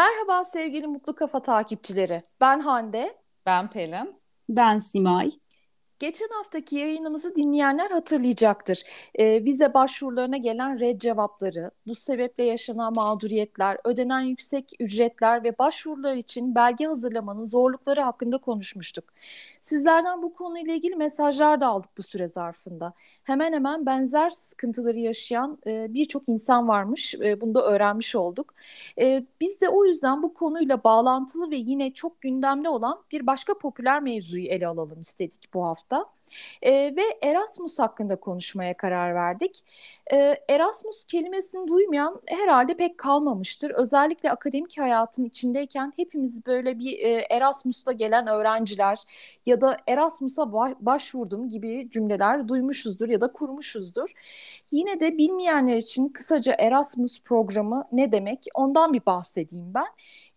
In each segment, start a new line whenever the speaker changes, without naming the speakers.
Merhaba sevgili Mutlu Kafa takipçileri. Ben Hande.
Ben Pelin.
Ben Simay.
Geçen haftaki yayınımızı dinleyenler hatırlayacaktır. Ee, vize başvurularına gelen red cevapları, bu sebeple yaşanan mağduriyetler, ödenen yüksek ücretler ve başvurular için belge hazırlamanın zorlukları hakkında konuşmuştuk. Sizlerden bu konuyla ilgili mesajlar da aldık bu süre zarfında. Hemen hemen benzer sıkıntıları yaşayan e, birçok insan varmış. E, bunu da öğrenmiş olduk. E, biz de o yüzden bu konuyla bağlantılı ve yine çok gündemde olan bir başka popüler mevzuyu ele alalım istedik bu hafta hafta. E, ve Erasmus hakkında konuşmaya karar verdik. E, Erasmus kelimesini duymayan herhalde pek kalmamıştır. Özellikle akademik hayatın içindeyken hepimiz böyle bir e, Erasmus'ta gelen öğrenciler ya da Erasmus'a başvurdum gibi cümleler duymuşuzdur ya da kurmuşuzdur. Yine de bilmeyenler için kısaca Erasmus programı ne demek ondan bir bahsedeyim ben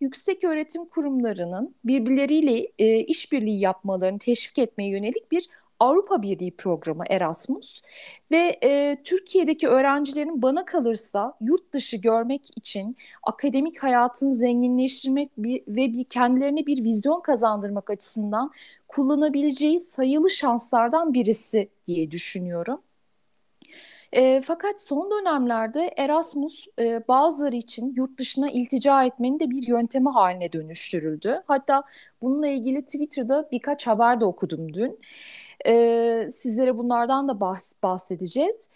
yüksek öğretim kurumlarının birbirleriyle e, işbirliği yapmalarını teşvik etmeye yönelik bir Avrupa Birliği programı Erasmus ve e, Türkiye'deki öğrencilerin bana kalırsa yurt dışı görmek için akademik hayatını zenginleştirmek bir, ve bir kendilerine bir vizyon kazandırmak açısından kullanabileceği sayılı şanslardan birisi diye düşünüyorum. E, fakat son dönemlerde Erasmus e, bazıları için yurt dışına iltica etmenin de bir yöntemi haline dönüştürüldü. Hatta bununla ilgili Twitter'da birkaç haber de okudum dün. E, sizlere bunlardan da bahs bahsedeceğiz.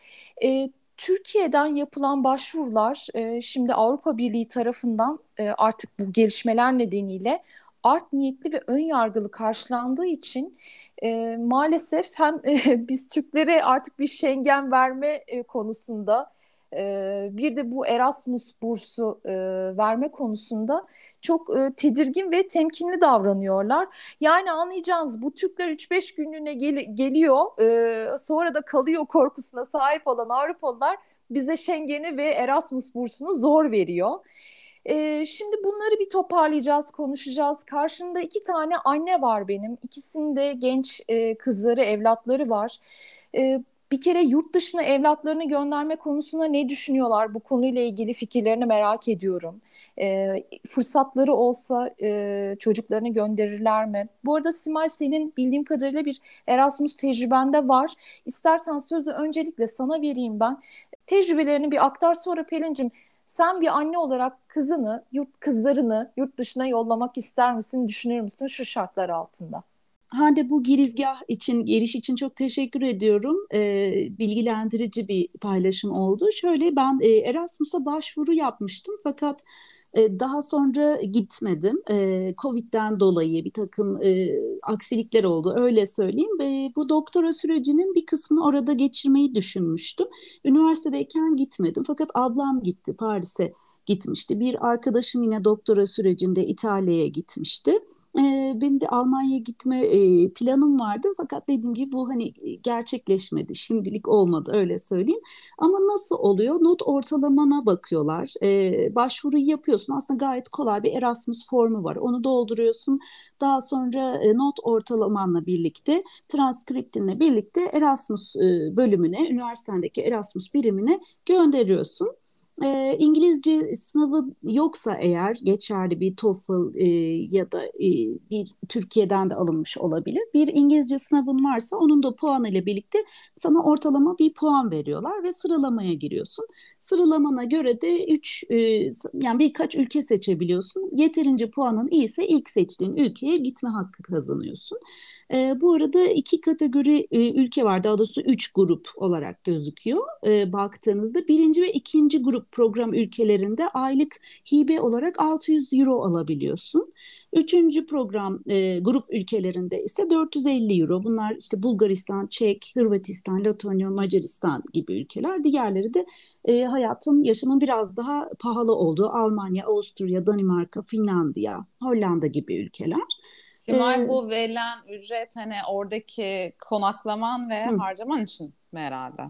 E, Türkiye'den yapılan başvurular e, şimdi Avrupa Birliği tarafından e, artık bu gelişmeler nedeniyle art niyetli ve ön yargılı karşılandığı için e, maalesef hem e, biz Türklere artık bir Schengen verme e, konusunda e, bir de bu Erasmus bursu e, verme konusunda çok e, tedirgin ve temkinli davranıyorlar. Yani anlayacağınız bu Türkler 3-5 günlüğüne gel- geliyor e, sonra da kalıyor korkusuna sahip olan Avrupalılar bize Schengen'i ve Erasmus bursunu zor veriyor. E, şimdi bunları bir toparlayacağız, konuşacağız. Karşında iki tane anne var benim. İkisinde genç e, kızları, evlatları var. E, bir kere yurt dışına evlatlarını gönderme konusunda ne düşünüyorlar? Bu konuyla ilgili fikirlerini merak ediyorum. E, fırsatları olsa e, çocuklarını gönderirler mi? Bu arada Simay senin bildiğim kadarıyla bir Erasmus tecrübende var. İstersen sözü öncelikle sana vereyim ben. Tecrübelerini bir aktar sonra Pelin'cim sen bir anne olarak kızını, yurt kızlarını yurt dışına yollamak ister misin, düşünür müsün şu şartlar altında?
Hande bu girizgah için, giriş için çok teşekkür ediyorum. E, bilgilendirici bir paylaşım oldu. Şöyle ben e, Erasmus'a başvuru yapmıştım fakat e, daha sonra gitmedim. E, Covid'den dolayı bir takım e, aksilikler oldu öyle söyleyeyim. E, bu doktora sürecinin bir kısmını orada geçirmeyi düşünmüştüm. Üniversitedeyken gitmedim fakat ablam gitti Paris'e gitmişti. Bir arkadaşım yine doktora sürecinde İtalya'ya gitmişti. Benim de Almanya'ya gitme planım vardı fakat dediğim gibi bu hani gerçekleşmedi. Şimdilik olmadı öyle söyleyeyim. Ama nasıl oluyor? Not ortalamana bakıyorlar. Başvuruyu yapıyorsun. Aslında gayet kolay bir Erasmus formu var. Onu dolduruyorsun. Daha sonra not ortalamanla birlikte, transkriptinle birlikte Erasmus bölümüne, üniversitedeki Erasmus birimine gönderiyorsun. E, İngilizce sınavı yoksa eğer geçerli bir TOEFL e, ya da e, bir Türkiye'den de alınmış olabilir. Bir İngilizce sınavın varsa onun da puanı ile birlikte sana ortalama bir puan veriyorlar ve sıralamaya giriyorsun. Sıralamana göre de 3 e, yani birkaç ülke seçebiliyorsun. Yeterince puanın iyiyse ilk seçtiğin ülkeye gitme hakkı kazanıyorsun. E, bu arada iki kategori e, ülke var. Daha doğrusu üç grup olarak gözüküyor e, baktığınızda. Birinci ve ikinci grup program ülkelerinde aylık hibe olarak 600 euro alabiliyorsun. Üçüncü program e, grup ülkelerinde ise 450 euro. Bunlar işte Bulgaristan, Çek, Hırvatistan, Letonya, Macaristan gibi ülkeler. Diğerleri de e, hayatın, yaşamın biraz daha pahalı olduğu Almanya, Avusturya, Danimarka, Finlandiya, Hollanda gibi ülkeler.
Simay ee, bu verilen ücret hani oradaki konaklaman ve hı. harcaman için mi herhalde?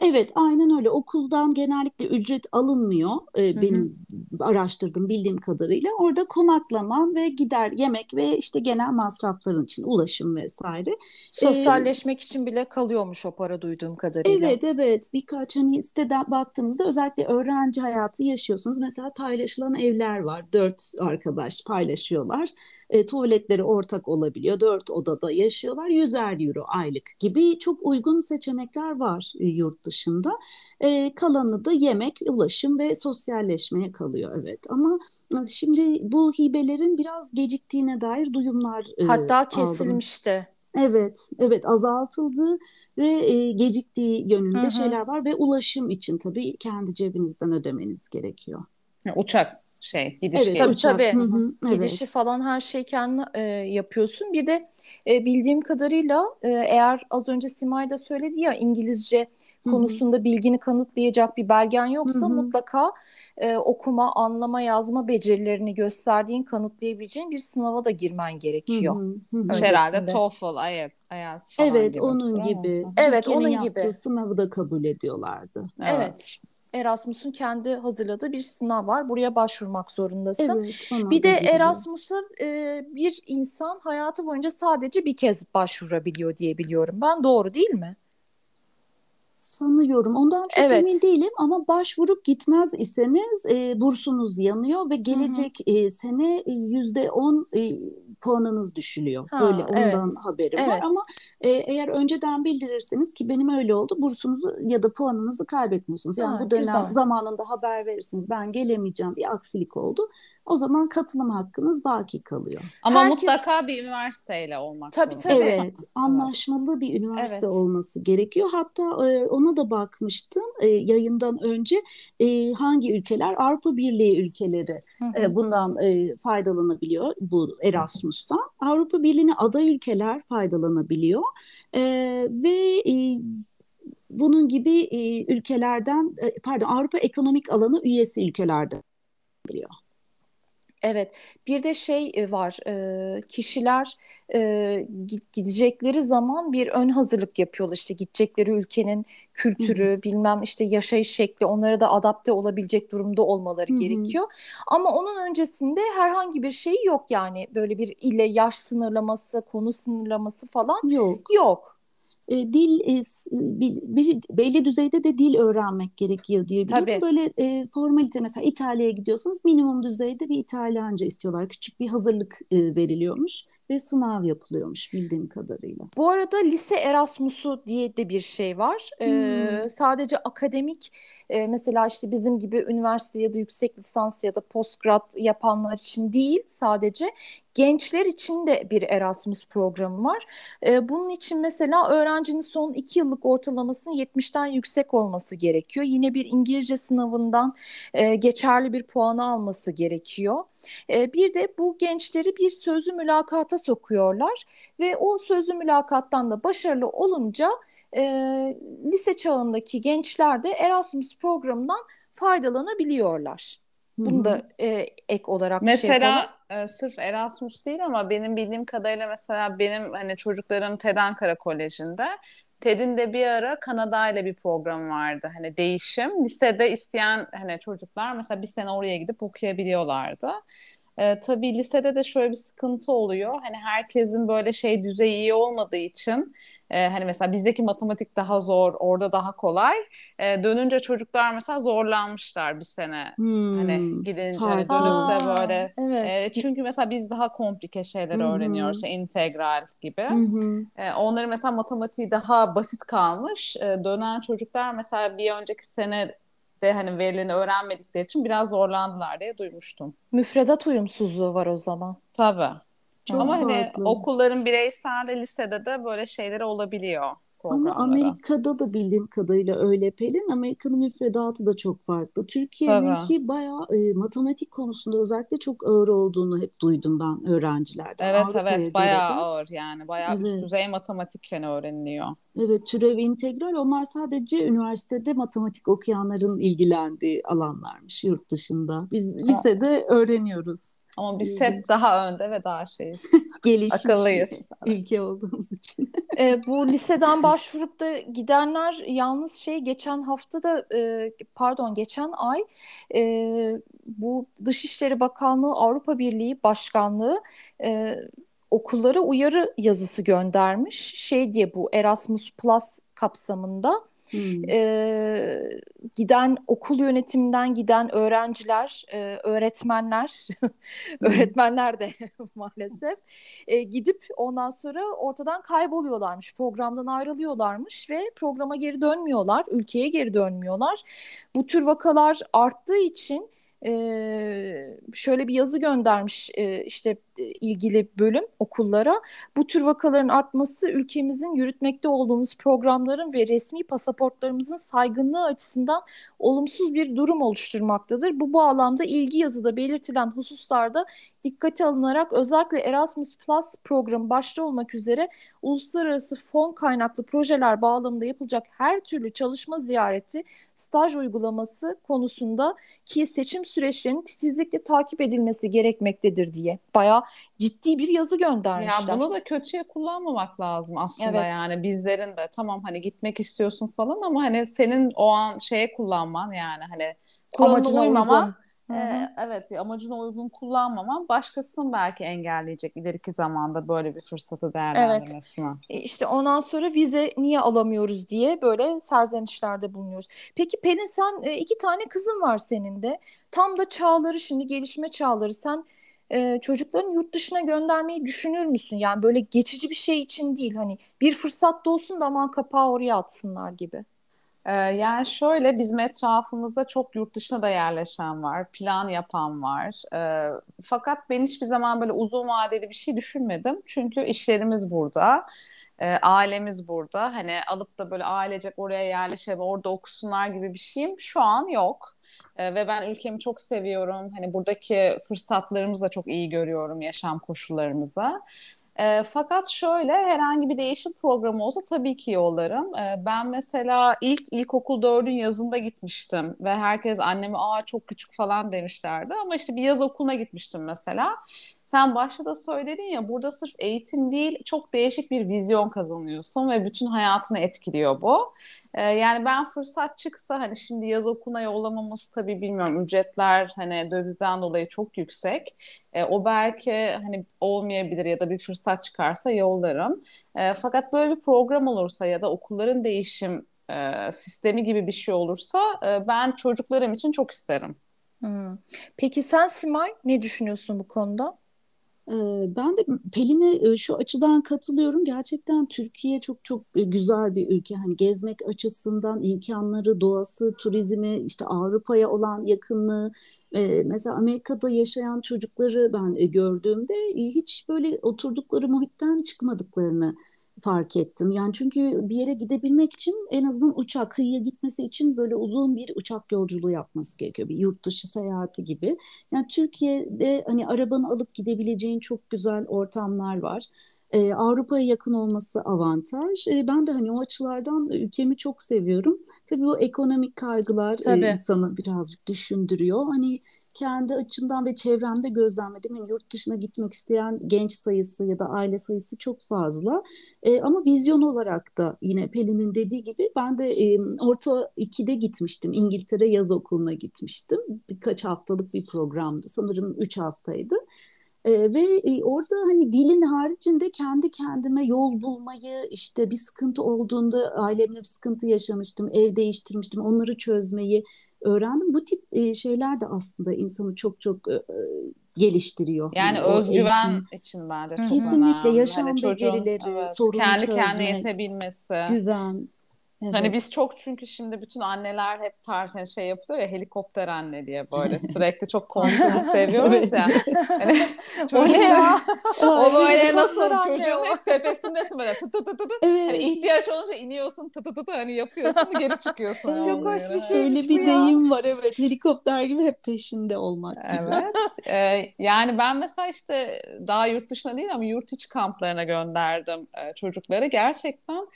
Evet, aynen öyle. Okuldan genellikle ücret alınmıyor. Ee,
Hı hı.
benim araştırdığım, bildiğim kadarıyla. Orada konaklama ve gider, yemek ve işte genel masrafların için ulaşım vesaire. Ee,
Sosyalleşmek için bile kalıyormuş o para duyduğum kadarıyla.
evet, evet. Birkaç hani siteden baktığınızda özellikle öğrenci hayatı yaşıyorsunuz. Mesela paylaşılan evler var. Dört arkadaş paylaşıyorlar. E, tuvaletleri ortak olabiliyor. Dört odada yaşıyorlar. 100'er euro aylık gibi çok uygun seçenekler var e, yurt dışında. E, kalanı da yemek, ulaşım ve sosyalleşmeye kalıyor evet. Ama e, şimdi bu hibelerin biraz geciktiğine dair duyumlar e,
Hatta
aldım.
kesilmişti.
Evet, evet azaltıldı ve e, geciktiği
Hı
yönünde
hı.
şeyler var ve ulaşım için tabii kendi cebinizden ödemeniz gerekiyor.
Uçak şey gidiş
Evet,
Tabii tabii.
Hı hı,
Gidişi
evet.
falan her şeyi kendin e, yapıyorsun. Bir de e, bildiğim kadarıyla e, eğer az önce Simay da söyledi ya İngilizce konusunda bilgini kanıtlayacak bir belgen yoksa
hı,
mutlaka e, okuma, anlama, yazma becerilerini gösterdiğin, kanıtlayabileceğin bir sınava da girmen gerekiyor
hı, hı hı.
Herhalde. TOEFL, IELTS, IELTS falan
Evet,
gibi.
onun gibi.
Evet,
Türkiye'nin
onun
yaptığı
gibi.
sınavı da kabul ediyorlardı.
Evet.
Evet.
Erasmus'un kendi hazırladığı bir sınav var. Buraya başvurmak zorundasın.
Evet,
Bir de. Erasmus'a e, bir insan hayatı boyunca sadece bir kez başvurabiliyor diye biliyorum ben. Doğru değil mi?
Sanıyorum. Ondan çok emin
Evet.
değilim ama başvurup gitmez iseniz e, bursunuz yanıyor ve
Hı hı.
gelecek e, sene e, yüzde on e, puanınız düşülüyor.
Ha,
ondan
evet.
haberim var
Evet.
ama e, eğer önceden bildirirseniz ki benim öyle oldu bursunuzu ya da puanınızı kaybetmiyorsunuz. Yani
Ha,
bu dönem
güzel.
zamanında haber verirsiniz ben gelemeyeceğim bir aksilik oldu. O zaman katılım hakkınız baki kalıyor.
Ama
Herkes
mutlaka bir üniversiteyle olmak
tabii
zorunda.
tabii.
Evet,
Evet.
anlaşmalı bir üniversite
Evet.
olması gerekiyor. Hatta e, ona da bakmıştım e, yayından önce e, hangi ülkeler Avrupa Birliği ülkeleri
Hı hı.
e, bundan e, faydalanabiliyor bu Erasmus'tan. Avrupa Birliği'ne aday ülkeler faydalanabiliyor E, ve e, bunun gibi e, ülkelerden e, pardon Avrupa Ekonomik Alanı üyesi ülkelerden geliyor.
Evet, bir de şey var, e, kişiler e, gidecekleri zaman bir ön hazırlık yapıyorlar. İşte gidecekleri ülkenin kültürü, bilmem işte yaşayış şekli, onlara da adapte olabilecek durumda olmaları
hı hı.
gerekiyor. Ama onun öncesinde herhangi bir şey yok yani böyle bir ile yaş sınırlaması, konu sınırlaması falan
Yok.
yok.
E, dil e, bir, bir- belli düzeyde de dil öğrenmek gerekiyor diye biliyorum.
Tabii.
Böyle e, formalite mesela İtalya'ya gidiyorsanız minimum düzeyde bir İtalyanca istiyorlar. Küçük bir hazırlık e, veriliyormuş ve sınav yapılıyormuş bildiğim kadarıyla.
Bu arada lise Erasmus'u diye de bir şey var.
Hmm.
Ee, sadece akademik e, mesela işte bizim gibi üniversite ya da yüksek lisans ya da postgrad yapanlar için değil sadece gençler için de bir Erasmus programı var. Ee, bunun için mesela öğrencinin son iki yıllık ortalamasının 70'ten yüksek olması gerekiyor. Yine bir İngilizce sınavından e, geçerli bir puanı alması gerekiyor. E, bir de bu gençleri bir sözlü mülakata sokuyorlar ve o sözlü mülakattan da başarılı olunca e, lise çağındaki gençler de Erasmus programından faydalanabiliyorlar. Bunu
hı.
da e, ek olarak bir şey yapalım.
E, sırf Erasmus değil ama benim bildiğim kadarıyla mesela benim hani çocuklarım TED Ankara Koleji'nde TED'in de bir ara Kanada ile bir program vardı. Hani değişim. Lisede isteyen hani çocuklar mesela bir sene oraya gidip okuyabiliyorlardı. E, tabii lisede de şöyle bir sıkıntı oluyor. Hani herkesin böyle şey düzeyi iyi olmadığı için e, hani mesela bizdeki matematik daha zor, orada daha kolay. E, dönünce çocuklar mesela zorlanmışlar bir sene. Hani
Hmm,
gidince hani dönüp de böyle
evet.
e, çünkü mesela biz daha komplike şeyler
hı.
öğreniyoruz. işte integral gibi.
Hı hı.
E, onların mesela matematiği daha basit kalmış. E, dönen çocuklar mesela bir önceki sene de hani verileni öğrenmedikleri için biraz zorlandılar diye duymuştum.
Müfredat uyumsuzluğu var o zaman.
Tabii.
Çok
Ama hani
farklı.
okulların bireysel de lisede de böyle şeyleri olabiliyor
Ama. Amerika'da da bildiğim kadarıyla öyle Pelin. Amerika'nın müfredatı da çok farklı. Türkiye'ninki bayağı e, matematik konusunda özellikle çok ağır olduğunu hep duydum ben öğrencilerden.
Evet
Avrupa'ya
evet
göre
bayağı
de.
ağır yani bayağı üst
Evet.
düzey matematik hani öğreniliyor.
Evet, türev integral onlar sadece üniversitede matematik okuyanların ilgilendiği alanlarmış yurt dışında. Biz lisede öğreniyoruz.
Ama biz hep daha önde ve daha şeyiz.
Gelişmiş
Akıllıyız.
ülke olduğumuz için.
E, bu liseden başvurup da gidenler yalnız şey geçen hafta da e, pardon geçen ay e, bu Dışişleri Bakanlığı Avrupa Birliği Başkanlığı e, okullara uyarı yazısı göndermiş. Şey diye bu Erasmus Plus kapsamında Hmm. E, giden okul yönetiminden giden öğrenciler, e, öğretmenler, öğretmenler de maalesef e, gidip ondan sonra ortadan kayboluyorlarmış. Programdan ayrılıyorlarmış ve programa geri dönmüyorlar, ülkeye geri dönmüyorlar. Bu tür vakalar arttığı için e, şöyle bir yazı göndermiş e, işte ilgili bölüm okullara. Bu tür vakaların artması ülkemizin yürütmekte olduğumuz programların ve resmi pasaportlarımızın saygınlığı açısından olumsuz bir durum oluşturmaktadır. Bu bağlamda ilgi yazıda belirtilen hususlarda dikkate alınarak özellikle Erasmus Plus programı başta olmak üzere uluslararası fon kaynaklı projeler bağlamında yapılacak her türlü çalışma ziyareti, staj uygulaması konusunda ki seçim süreçlerinin titizlikle takip edilmesi gerekmektedir diye bayağı ciddi bir yazı göndermişler.
Ya bunu da kötüye kullanmamak lazım aslında evet. yani bizlerin de tamam hani gitmek istiyorsun falan ama hani senin o an şeye kullanman yani hani kuralına uymaman ee, evet amacına uygun kullanmaman başkasının belki engelleyecek ileriki zamanda böyle bir fırsatı değerlendirmesine.
Evet. İşte ondan sonra vize niye alamıyoruz diye böyle serzenişlerde bulunuyoruz. Peki Pelin sen e, iki tane kızın var senin de. Tam da çağları şimdi gelişme çağları. Sen e, çocukların yurt dışına göndermeyi düşünür müsün? Yani böyle geçici bir şey için değil hani bir fırsat da olsun da aman kapağı oraya atsınlar gibi.
Yani şöyle bizim etrafımızda çok yurt dışına da yerleşen var, plan yapan var. Fakat ben hiçbir zaman böyle uzun vadeli bir şey düşünmedim. Çünkü işlerimiz burada, ailemiz burada. Hani alıp da böyle ailecek oraya yerleşelim, orada okusunlar gibi bir şeyim şu an yok. Ee, ve ben ülkemi çok seviyorum. Hani buradaki fırsatlarımızı da çok iyi görüyorum yaşam koşullarımıza. E, fakat şöyle herhangi bir değişim programı olsa tabii ki yollarım. E, ben mesela ilk ilkokul dördün yazında gitmiştim ve herkes anneme aa çok küçük falan demişlerdi ama işte bir yaz okuluna gitmiştim mesela. Sen başta da söyledin ya burada sırf eğitim değil çok değişik bir vizyon kazanıyorsun ve bütün hayatını etkiliyor bu. Ee, yani ben fırsat çıksa hani şimdi yaz okuluna yollamaması tabii bilmiyorum ücretler hani dövizden dolayı çok yüksek. Ee, o belki hani olmayabilir ya da bir fırsat çıkarsa yollarım. Ee, fakat böyle bir program olursa ya da okulların değişim e, sistemi gibi bir şey olursa e, ben çocuklarım için çok isterim.
Hmm. Peki sen Simay ne düşünüyorsun bu konuda?
Ben de Pelin'e şu açıdan katılıyorum. Gerçekten Türkiye çok çok güzel bir ülke. Hani gezmek açısından imkanları, doğası, turizmi, işte Avrupa'ya olan yakınlığı. Mesela Amerika'da yaşayan çocukları ben gördüğümde hiç böyle oturdukları muhitten çıkmadıklarını fark ettim. Yani çünkü bir yere gidebilmek için en azından uçak kıyıya gitmesi için böyle uzun bir uçak yolculuğu yapması gerekiyor. Bir yurt dışı seyahati gibi. Yani Türkiye'de hani arabanı alıp gidebileceğin çok güzel ortamlar var. Ee, Avrupa'ya yakın olması avantaj. Ee, ben de hani o açılardan ülkemi çok seviyorum. Tabii bu ekonomik kaygılar Tabii. E, insanı birazcık düşündürüyor. Hani kendi açımdan ve çevremde gözlemledim. Yani yurt dışına gitmek isteyen genç sayısı ya da aile sayısı çok fazla. E, ama vizyon olarak da yine Pelin'in dediği gibi ben de e, orta 2'de gitmiştim. İngiltere yaz okuluna gitmiştim. Birkaç haftalık bir programdı. Sanırım 3 haftaydı. E, ve e, orada hani dilin haricinde kendi kendime yol bulmayı işte bir sıkıntı olduğunda ailemle bir sıkıntı yaşamıştım, ev değiştirmiştim, onları çözmeyi öğrendim. Bu tip e, şeyler de aslında insanı çok çok e, geliştiriyor.
Yani, yani özgüven eğitim. için bence çok
Kesinlikle önemli. yaşam hani becerileri, evet, sorun
kendi
çözmek,
kendine yetebilmesi.
Güven.
Evet. Hani biz çok çünkü şimdi bütün anneler hep tarz hani şey yapıyor ya helikopter anne diye böyle sürekli çok kontrolü seviyoruz ya. Hani o ne ya? o böyle nasıl çocuğun hep tepesindesin böyle tı tı tı tı. Evet. Hani ihtiyaç olunca iniyorsun tı tı tı tı hani yapıyorsun geri çıkıyorsun.
çok hoş bir şey.
Öyle bir deyim var evet helikopter gibi hep peşinde olmak
gibi. Evet. Ee, yani ben mesela işte daha yurt dışına değil ama yurt içi kamplarına gönderdim e, çocukları. Gerçekten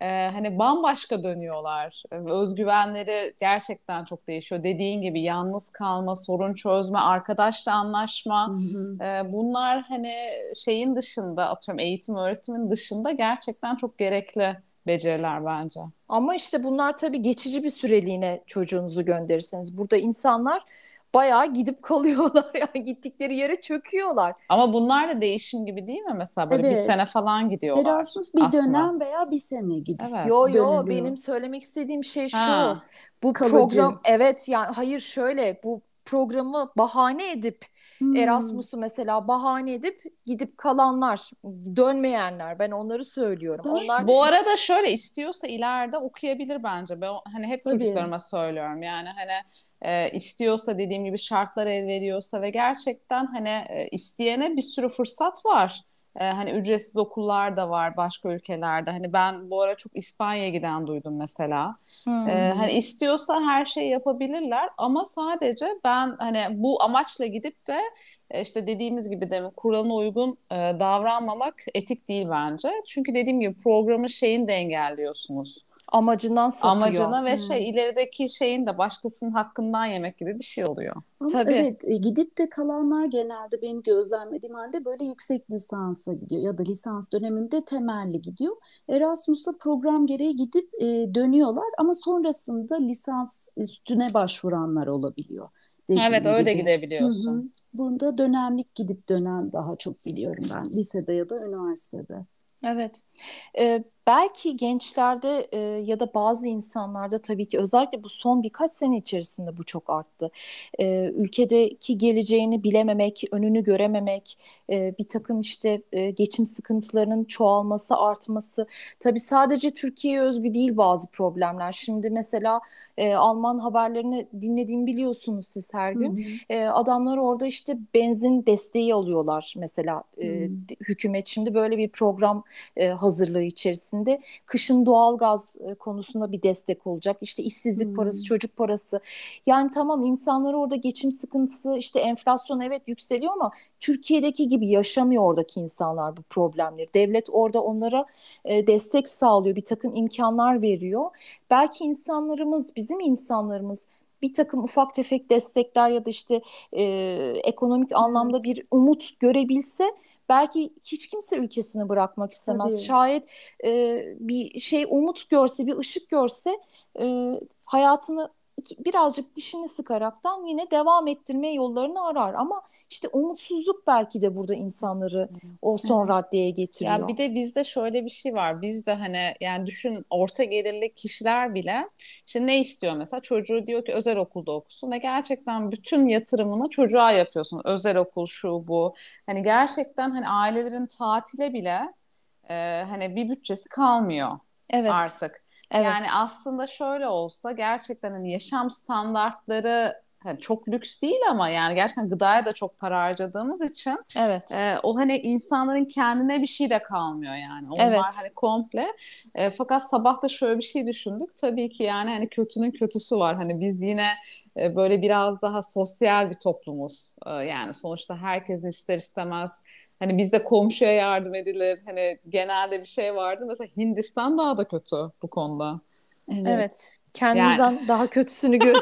e, hani bambaşka bambaşka dönüyorlar. Özgüvenleri gerçekten çok değişiyor. Dediğin gibi yalnız kalma, sorun çözme, arkadaşla anlaşma. Hı hı. Bunlar hani şeyin dışında atıyorum eğitim öğretimin dışında gerçekten çok gerekli beceriler bence.
Ama işte bunlar tabii geçici bir süreliğine çocuğunuzu gönderirseniz. Burada insanlar bayağı gidip kalıyorlar. Yani gittikleri yere çöküyorlar.
Ama bunlar da değişim gibi değil mi? Mesela böyle evet. bir sene falan gidiyorlar.
Erasmus bir aslında. dönem veya bir sene gidiyor.
Evet. Yo yo benim söylemek istediğim şey şu. Ha. Bu Kalıcı. program evet yani hayır şöyle bu programı bahane edip Hmm. Erasmus'u mesela bahane edip gidip kalanlar, dönmeyenler ben onları söylüyorum. Onlar
Bu arada şöyle istiyorsa ileride okuyabilir bence. Ben hani hep Tabii. çocuklarıma söylüyorum. Yani hani e, istiyorsa dediğim gibi şartlar el veriyorsa ve gerçekten hani e, isteyene bir sürü fırsat var. E, hani ücretsiz okullar da var başka ülkelerde. Hani ben bu ara çok İspanya'ya giden duydum mesela. Hmm. E, hani istiyorsa her şeyi yapabilirler ama sadece ben hani bu amaçla gidip de e, işte dediğimiz gibi de kuralına uygun e, davranmamak etik değil bence. Çünkü dediğim gibi programın şeyini de engelliyorsunuz
amacından sapıyor.
Amacına ve hmm. şey ilerideki şeyin de başkasının hakkından yemek gibi bir şey oluyor.
Ama Tabii. Evet e, gidip de kalanlar genelde benim gözlemlediğim halde böyle yüksek lisansa gidiyor ya da lisans döneminde temelli gidiyor. Erasmus'a program gereği gidip e, dönüyorlar ama sonrasında lisans üstüne başvuranlar olabiliyor.
Evet öyle gibi. gidebiliyorsun. Hı hı.
Bunda dönemlik gidip dönen daha çok biliyorum ben lisede ya da üniversitede.
Evet. Ee, belki gençlerde e, ya da bazı insanlarda tabii ki özellikle bu son birkaç sene içerisinde bu çok arttı. E, ülkedeki geleceğini bilememek, önünü görememek, e, bir takım işte e, geçim sıkıntılarının çoğalması, artması. Tabii sadece Türkiye'ye özgü değil bazı problemler. Şimdi mesela e, Alman haberlerini dinlediğimi biliyorsunuz siz her gün. Hı hı. E, adamlar orada işte benzin desteği alıyorlar mesela e, hükümet şimdi böyle bir program e, hazırlığı içerisinde içerisinde kışın doğalgaz e, konusunda bir destek olacak. İşte işsizlik hmm. parası, çocuk parası. Yani tamam insanlar orada geçim sıkıntısı, işte enflasyon evet yükseliyor ama Türkiye'deki gibi yaşamıyor oradaki insanlar bu problemleri. Devlet orada onlara e, destek sağlıyor, bir takım imkanlar veriyor. Belki insanlarımız, bizim insanlarımız bir takım ufak tefek destekler ya da işte e, ekonomik anlamda evet. bir umut görebilse belki hiç kimse ülkesini bırakmak istemez. Tabii. Şayet e, bir şey umut görse, bir ışık görse e, hayatını birazcık dişini sıkaraktan yine devam ettirme yollarını arar ama işte umutsuzluk belki de burada insanları o son evet. raddeye getiriyor.
Ya bir de bizde şöyle bir şey var. Bizde hani yani düşün orta gelirli kişiler bile işte ne istiyor mesela çocuğu diyor ki özel okulda okusun ve gerçekten bütün yatırımını çocuğa yapıyorsun. Özel okul şu bu. Hani gerçekten hani ailelerin tatile bile e, hani bir bütçesi kalmıyor evet. artık. Evet. Yani aslında şöyle olsa gerçekten hani yaşam standartları hani çok lüks değil ama yani gerçekten gıdaya da çok para harcadığımız için evet. E, o hani insanların kendine bir şey de kalmıyor yani. Onlar evet. hani komple. E, fakat sabah da şöyle bir şey düşündük. Tabii ki yani hani kötünün kötüsü var. Hani biz yine e, böyle biraz daha sosyal bir toplumuz. E, yani sonuçta herkesin ister istemez Hani bizde komşuya yardım edilir. Hani genelde bir şey vardı. Mesela Hindistan daha da kötü bu konuda.
Evet. evet. Kendimizden yani. daha kötüsünü gör.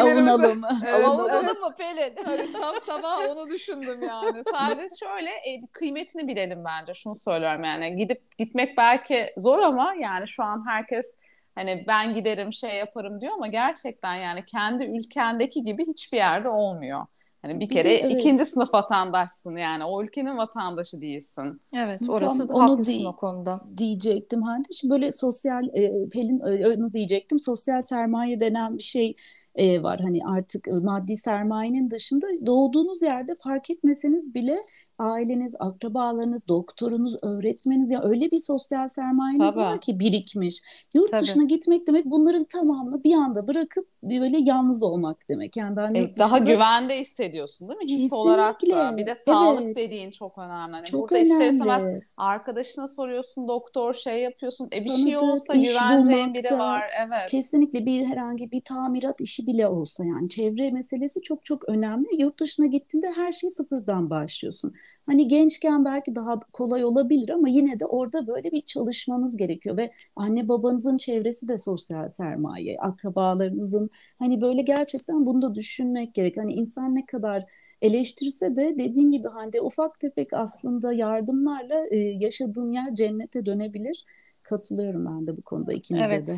avunalım.
Evet, avunalım mı Pelin?
Hani sabah sabah onu düşündüm yani. Sadece şöyle e, kıymetini bilelim bence. Şunu söylüyorum yani. Gidip gitmek belki zor ama yani şu an herkes hani ben giderim şey yaparım diyor ama gerçekten yani kendi ülkendeki gibi hiçbir yerde olmuyor. Hani bir kere evet. ikinci sınıf vatandaşsın yani o ülkenin vatandaşı değilsin.
Evet orası Tam haklısın o konuda.
Diyecektim Hande. Şimdi böyle sosyal e, Pelin onu diyecektim. Sosyal sermaye denen bir şey e, var. Hani artık maddi sermayenin dışında doğduğunuz yerde fark etmeseniz bile aileniz, akrabalarınız, doktorunuz, öğretmeniniz ya öyle bir sosyal sermayeniz Tabii. var ki birikmiş. Yurt Tabii. dışına gitmek demek bunların tamamını bir anda bırakıp böyle yalnız olmak demek. Yani ben
e,
yurt
daha güvende hissediyorsun değil mi? His Kesinlikle. olarak da. Bir de sağlık evet. dediğin çok önemli. Yani çok burada önemli. ister arkadaşına soruyorsun, doktor şey yapıyorsun. E bir şey Tanıdık, şey olsa güveneceğin biri var. Evet.
Kesinlikle bir herhangi bir tamirat işi bile olsa yani çevre meselesi çok çok önemli. Yurt dışına gittiğinde her şeyi sıfırdan başlıyorsun. Hani gençken belki daha kolay olabilir ama yine de orada böyle bir çalışmanız gerekiyor ve anne babanızın çevresi de sosyal sermaye, akrabalarınızın hani böyle gerçekten bunu da düşünmek gerek. Hani insan ne kadar eleştirse de dediğin gibi Hande ufak tefek aslında yardımlarla e, yaşadığın yer cennete dönebilir. Katılıyorum ben de bu konuda ikinize
evet.
de.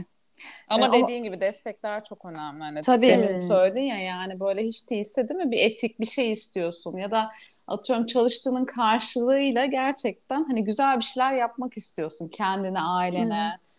Ama
E,
dediğin ama... gibi destekler çok önemli. Hani
Tabii.
Demin
Evet.
söyledin ya yani böyle hiç değilse değil mi bir etik bir şey istiyorsun ya da atıyorum çalıştığının karşılığıyla gerçekten hani güzel bir şeyler yapmak istiyorsun kendine, ailene.
Evet.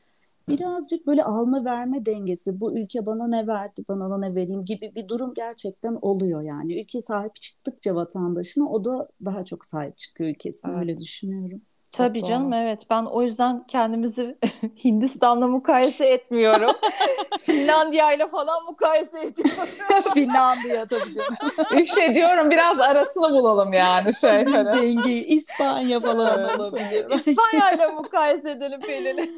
Birazcık böyle alma verme dengesi bu ülke bana ne verdi bana da ne vereyim gibi bir durum gerçekten oluyor yani. Ülke sahip çıktıkça vatandaşına o da daha çok sahip çıkıyor ülkesine öyle
Evet.
düşünüyorum.
Tabii
Çok
canım evet ben o yüzden kendimizi Hindistan'la mukayese etmiyorum. Finlandiya ile falan mukayese ediyorum.
Finlandiya tabii canım.
İşte diyorum biraz arasını bulalım yani şey. hani.
Dengeyi İspanya falan
Evet.
olabilir.
İspanya ile mukayese edelim Pelin'i.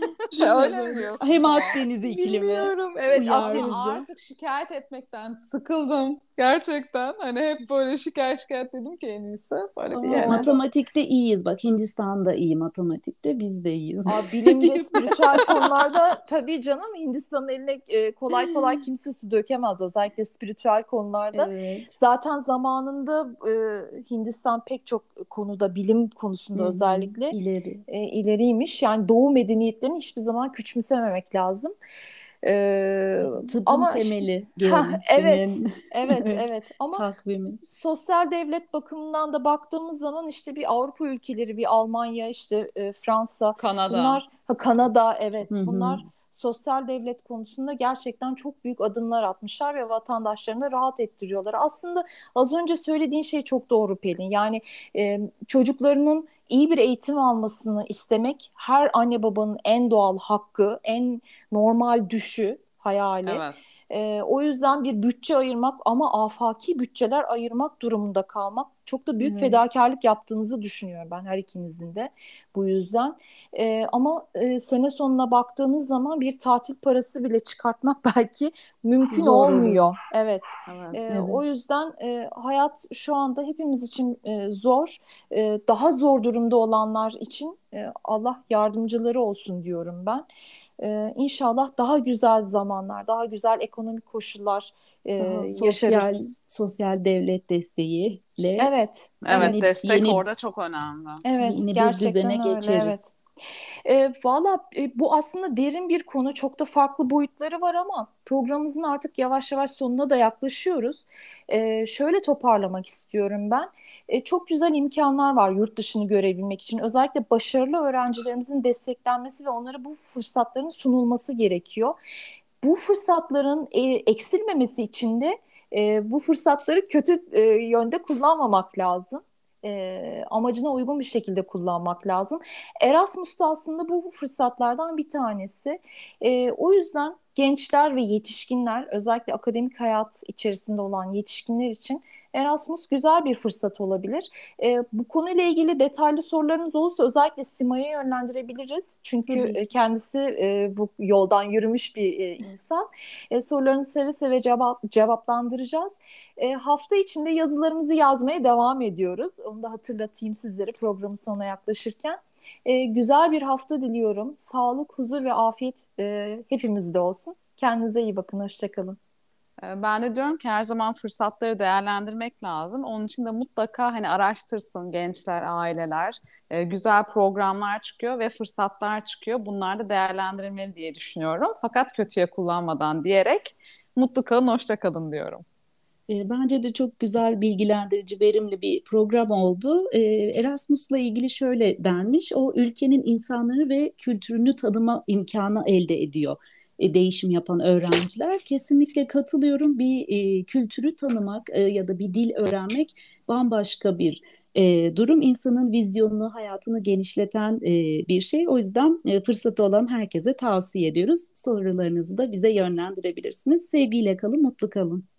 Öyle mi diyorsun?
Hem Akdeniz iklimi.
Bilmiyorum. Evet
bizi.
Artık şikayet etmekten sıkıldım. Gerçekten. Hani hep böyle şikayet şikayet dedim ki en iyisi. Böyle bir yere.
matematikte iyiyiz bak Hindistan'da iyi matematikte biz de iyiyiz.
Aa, bilimde, spiritüel konularda tabii canım Hindistan'ın eline e, kolay kolay kimse su dökemez özellikle spiritüel konularda.
Evet.
Zaten zamanında e, Hindistan pek çok konuda bilim konusunda
Hı hı,
özellikle
ileri.
e, ileriymiş. Yani doğu medeniyetlerini hiçbir zaman küçümsememek lazım. E,
Tıbbın
ama işte-
temeli,
Ha, evet, evet,
Evet.
evet. Ama
takvimi.
sosyal devlet bakımından da baktığımız zaman işte bir Avrupa ülkeleri, bir Almanya, işte e, Fransa,
Kanada.
bunlar ha, Kanada, evet,
Hı hı.
bunlar sosyal devlet konusunda gerçekten çok büyük adımlar atmışlar ve vatandaşlarını rahat ettiriyorlar. Aslında az önce söylediğin şey çok doğru Pelin. Yani e, çocuklarının iyi bir eğitim almasını istemek her anne babanın en doğal hakkı, en normal düşü, hayali.
Evet.
Ee, o yüzden bir bütçe ayırmak ama afaki bütçeler ayırmak durumunda kalmak çok da büyük
Evet.
fedakarlık yaptığınızı düşünüyorum ben her ikinizin de bu yüzden. Ee, ama e, sene sonuna baktığınız zaman bir tatil parası bile çıkartmak belki mümkün
olur.
olmuyor. Evet.
Evet.
Ee,
Evet.
O yüzden e, hayat şu anda hepimiz için e, zor. E, daha zor durumda olanlar için e, Allah yardımcıları olsun diyorum ben. E, İnşallah daha güzel zamanlar, daha güzel ekonomik koşullar e,
Daha sosyal
yaşarız.
sosyal devlet desteğiyle
Evet,
Evet
Yeni-
destek
yeni-
orada çok önemli.
evet,
yeni bir
gerçekten
düzene
öyle,
geçeriz.
evet. E, valla e, bu aslında derin bir konu. Çok da farklı boyutları var ama programımızın artık yavaş yavaş sonuna da yaklaşıyoruz. E, şöyle toparlamak istiyorum ben. E, çok güzel imkanlar var yurt dışını görebilmek için. Özellikle başarılı öğrencilerimizin desteklenmesi ve onlara bu fırsatların sunulması gerekiyor. Bu fırsatların e, eksilmemesi için de e, bu fırsatları kötü e, yönde kullanmamak lazım. E, amacına uygun bir şekilde kullanmak lazım. Erasmus da aslında bu fırsatlardan bir tanesi. E, o yüzden gençler ve yetişkinler özellikle akademik hayat içerisinde olan yetişkinler için Erasmus güzel bir fırsat olabilir. E, bu konuyla ilgili detaylı sorularınız olursa özellikle Sima'ya yönlendirebiliriz. Çünkü
Tabii.
e, kendisi e, bu yoldan yürümüş bir e, insan. E, sorularınızı seve seve cevap, cevaplandıracağız. E, hafta içinde yazılarımızı yazmaya devam ediyoruz. Onu da hatırlatayım sizlere programın sonuna yaklaşırken. E, güzel bir hafta diliyorum. Sağlık, huzur ve afiyet e, hepimizde olsun. Kendinize iyi bakın. Hoşçakalın.
Ee, Ben de diyorum ki her zaman fırsatları değerlendirmek lazım. Onun için de mutlaka hani araştırsın gençler, aileler. Ee, güzel programlar çıkıyor ve fırsatlar çıkıyor. Bunlar da değerlendirilmeli diye düşünüyorum. Fakat kötüye kullanmadan diyerek mutlu kalın, hoşça kalın diyorum.
E, Bence de çok güzel, bilgilendirici, verimli bir program oldu. E, Erasmus'la ilgili şöyle denmiş, o ülkenin insanları ve kültürünü tanıma imkanı elde ediyor. E, değişim yapan öğrenciler. Kesinlikle katılıyorum. Bir e, kültürü tanımak e, ya da bir dil öğrenmek bambaşka bir e, durum. İnsanın vizyonunu, hayatını genişleten e, bir şey. O yüzden e, fırsatı olan herkese tavsiye ediyoruz. Sorularınızı da bize yönlendirebilirsiniz. Sevgiyle kalın, mutlu kalın.